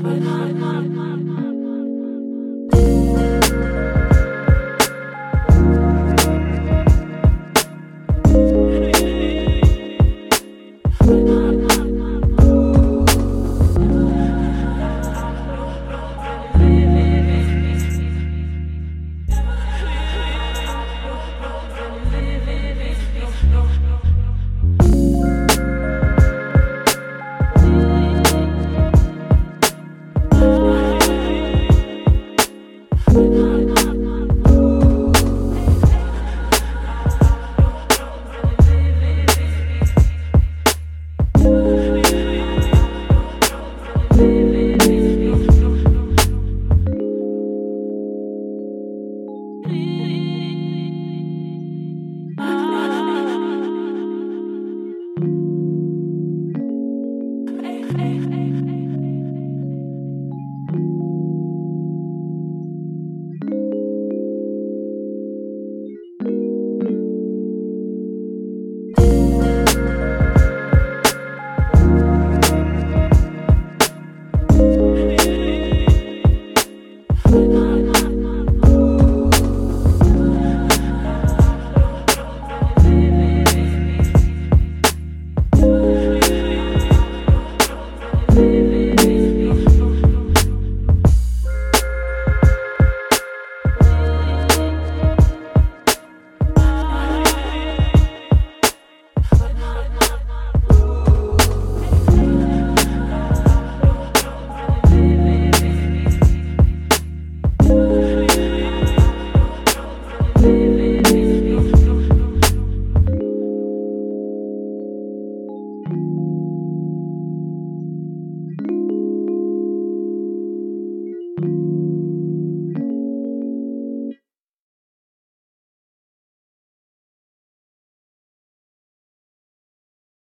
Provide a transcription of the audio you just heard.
Bye. Lord.